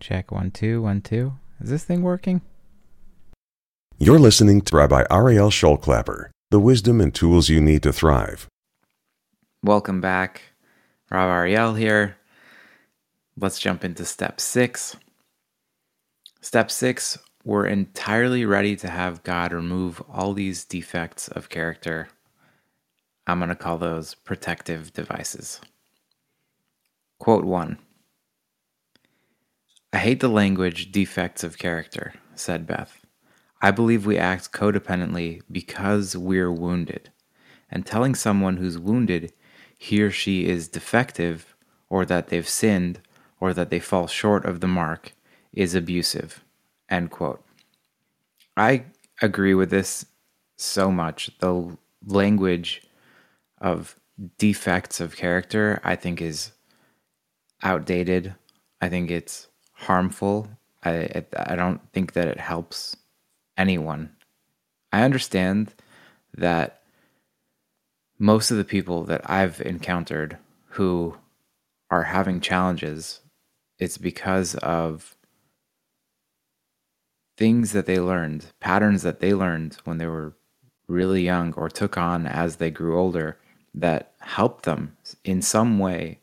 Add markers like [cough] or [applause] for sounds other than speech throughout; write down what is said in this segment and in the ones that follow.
Check one, two, one, two. Is this thing working? You're listening to Rabbi Ariel Schulklapper, the wisdom and tools you need to thrive. Welcome back. Rob Ariel here. Let's jump into step six. Step six, we're entirely ready to have God remove all these defects of character. I'm going to call those protective devices. Quote one I hate the language defects of character, said Beth. I believe we act codependently because we're wounded. And telling someone who's wounded he or she is defective, or that they've sinned, or that they fall short of the mark is abusive. End quote. I agree with this so much. The language of defects of character, I think, is outdated. I think it's harmful. I I don't think that it helps anyone. I understand that most of the people that I've encountered who are having challenges, it's because of things that they learned, patterns that they learned when they were really young or took on as they grew older that helped them in some way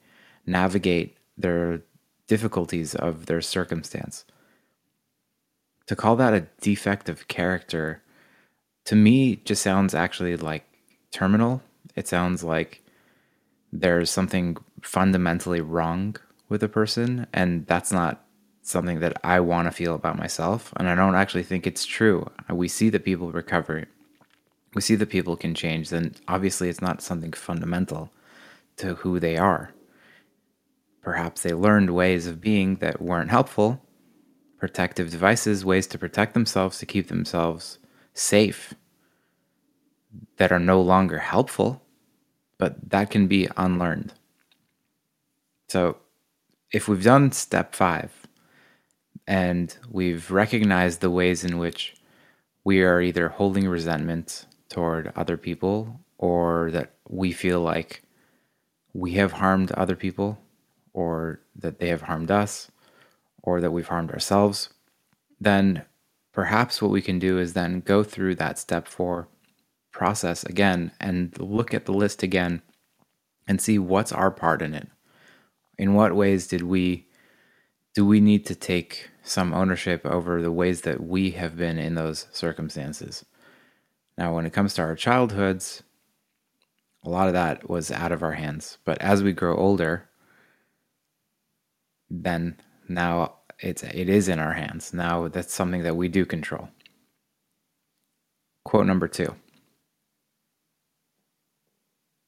navigate their difficulties of their circumstance. To call that a defect of character, to me, just sounds actually like terminal. It sounds like there's something fundamentally wrong with a person, and that's not something that I want to feel about myself. And I don't actually think it's true. We see that people recover, we see that people can change, then obviously it's not something fundamental to who they are. Perhaps they learned ways of being that weren't helpful, protective devices, ways to protect themselves, to keep themselves safe, that are no longer helpful, but that can be unlearned. So, if we've done step five and we've recognized the ways in which we are either holding resentment toward other people or that we feel like we have harmed other people or that they have harmed us or that we've harmed ourselves, then perhaps what we can do is then go through that step four process again and look at the list again and see what's our part in it. In what ways did we do we need to take some ownership over the ways that we have been in those circumstances? Now, when it comes to our childhoods, a lot of that was out of our hands. But as we grow older, then now it's it is in our hands. Now that's something that we do control. Quote number 2.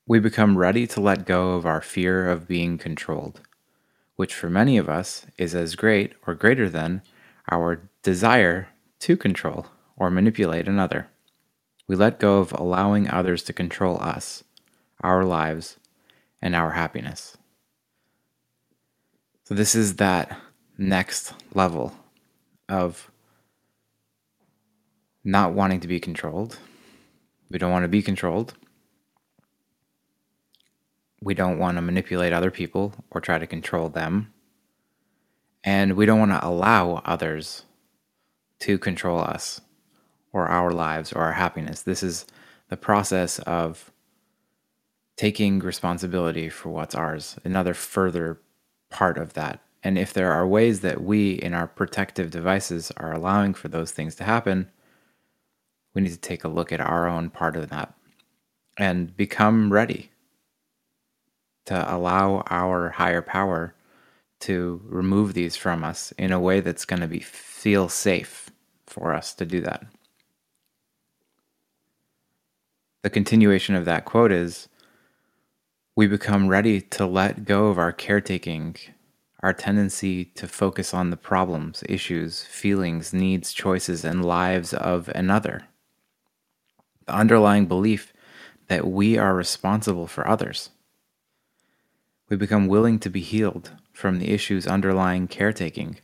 We become ready to let go of our fear of being controlled, which for many of us is as great or greater than our desire to control or manipulate another. We let go of allowing others to control us, our lives, and our happiness. So, this is that next level of not wanting to be controlled. We don't want to be controlled. We don't want to manipulate other people or try to control them. And we don't want to allow others to control us or our lives or our happiness. This is the process of taking responsibility for what's ours, another further part of that. And if there are ways that we, in our protective devices, are allowing for those things to happen, we need to take a look at our own part of that and become ready to allow our higher power to remove these from us in a way that's going to be feel safe for us to do that. The continuation of that quote is we become ready to let go of our caretaking, our tendency to focus on the problems, issues, feelings, needs, choices, and lives of another. The underlying belief that we are responsible for others. We become willing to be healed from the issues underlying caretaking,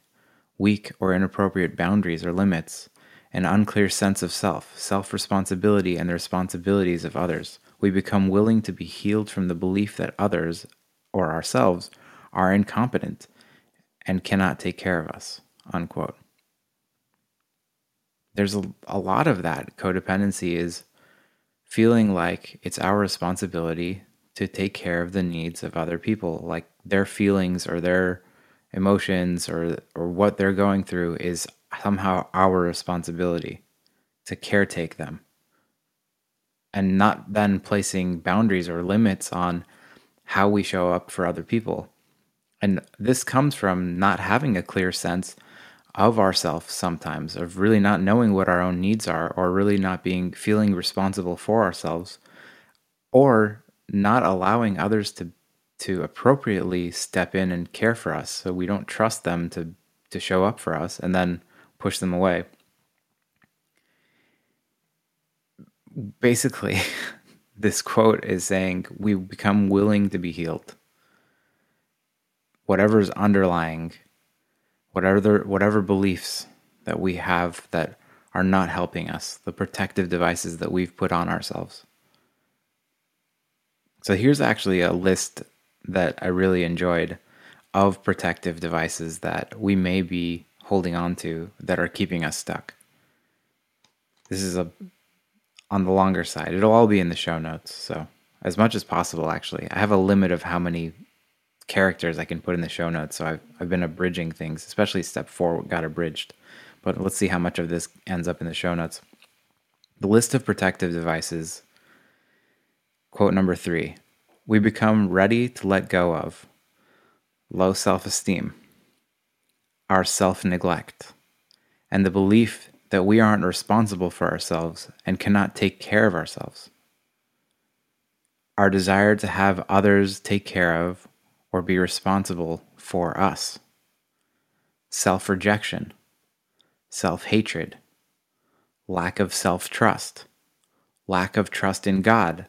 weak or inappropriate boundaries or limits, an unclear sense of self, self responsibility, and the responsibilities of others we become willing to be healed from the belief that others or ourselves are incompetent and cannot take care of us. Unquote. There's a, a lot of that. Codependency is feeling like it's our responsibility to take care of the needs of other people, like their feelings or their emotions or or what they're going through is somehow our responsibility to caretake them and not then placing boundaries or limits on how we show up for other people. And this comes from not having a clear sense of ourselves sometimes, of really not knowing what our own needs are, or really not being feeling responsible for ourselves, or not allowing others to to appropriately step in and care for us. So we don't trust them to to show up for us and then push them away. Basically, [laughs] this quote is saying we become willing to be healed. Whatever's underlying, whatever whatever beliefs that we have that are not helping us, the protective devices that we've put on ourselves. So here's actually a list that I really enjoyed of protective devices that we may be holding on to that are keeping us stuck. This is a on the longer side. It'll all be in the show notes. So, as much as possible actually. I have a limit of how many characters I can put in the show notes. So, I've I've been abridging things, especially step 4 got abridged. But let's see how much of this ends up in the show notes. The list of protective devices quote number 3 we become ready to let go of low self esteem, our self neglect, and the belief that we aren't responsible for ourselves and cannot take care of ourselves. Our desire to have others take care of or be responsible for us. Self rejection, self hatred, lack of self trust, lack of trust in God,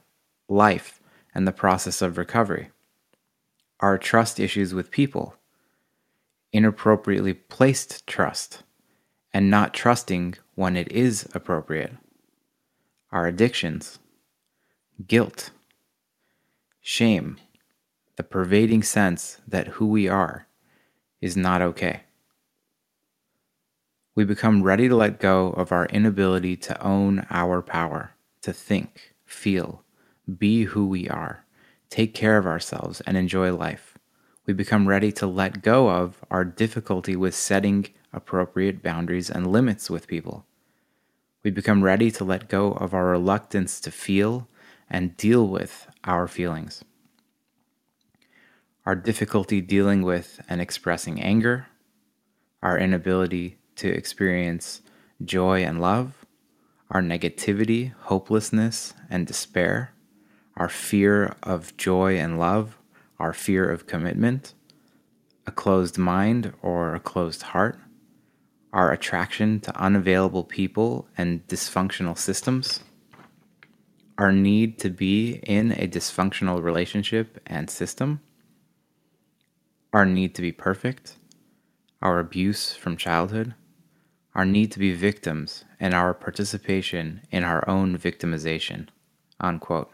life, and the process of recovery. Our trust issues with people, inappropriately placed trust, and not trusting when it is appropriate. Our addictions, guilt, shame, the pervading sense that who we are is not okay. We become ready to let go of our inability to own our power, to think, feel, be who we are, take care of ourselves, and enjoy life. We become ready to let go of our difficulty with setting appropriate boundaries and limits with people. We become ready to let go of our reluctance to feel and deal with our feelings. Our difficulty dealing with and expressing anger, our inability to experience joy and love, our negativity, hopelessness, and despair our fear of joy and love, our fear of commitment, a closed mind or a closed heart, our attraction to unavailable people and dysfunctional systems, our need to be in a dysfunctional relationship and system, our need to be perfect, our abuse from childhood, our need to be victims, and our participation in our own victimization. Unquote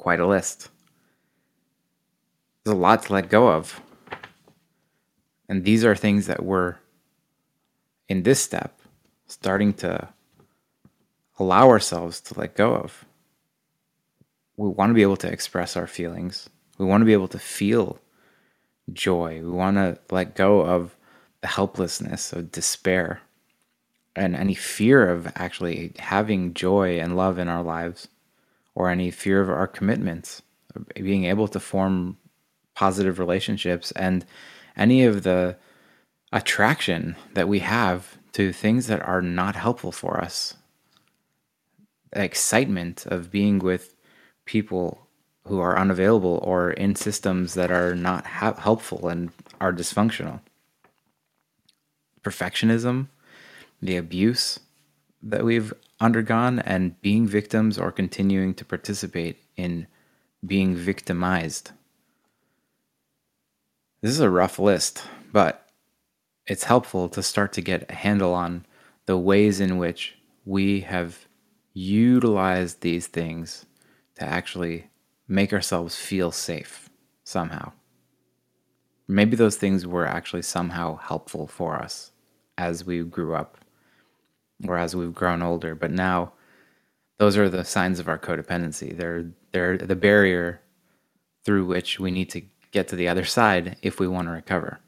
quite a list. A lot to let go of. And these are things that we're, in this step, starting to allow ourselves to let go of. We want to be able to express our feelings. We want to be able to feel joy. We want to let go of the helplessness of despair and any fear of actually having joy and love in our lives or any fear of our commitments, being able to form positive relationships, and any of the attraction that we have to things that are not helpful for us. Excitement of being with people who are unavailable or in systems that are not ha- helpful and are dysfunctional. Perfectionism, the abuse that we've undergone and being victims or continuing to participate in being victimized. This is a rough list, but it's helpful to start to get a handle on the ways in which we have utilized these things to actually make ourselves feel safe somehow. maybe those things were actually somehow helpful for us as we grew up or as we've grown older. But now those are the signs of our codependency. They're they're the barrier through which we need to get to the other side if we want to recover.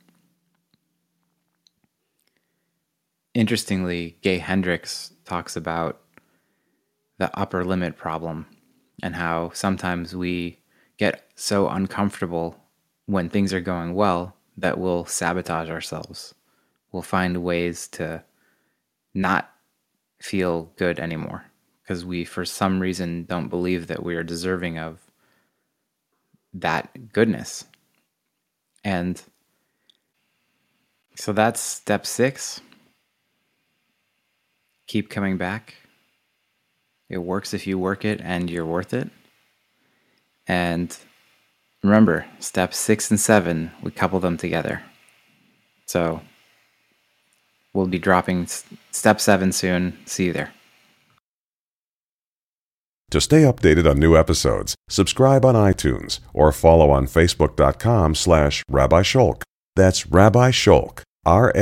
Interestingly, Gay Hendricks talks about the upper limit problem and how sometimes we get so uncomfortable when things are going well that we'll sabotage ourselves. We'll find ways to not feel good anymore because we, for some reason, don't believe that we are deserving of that goodness. And so that's step six. Keep coming back. It works if you work it and you're worth it. And remember, step six and seven, we couple them together. So we'll be dropping step seven soon. See you there. To stay updated on new episodes, subscribe on iTunes or follow on Facebook.com slash Rabbi Scholk. That's Rabbi Scholk, R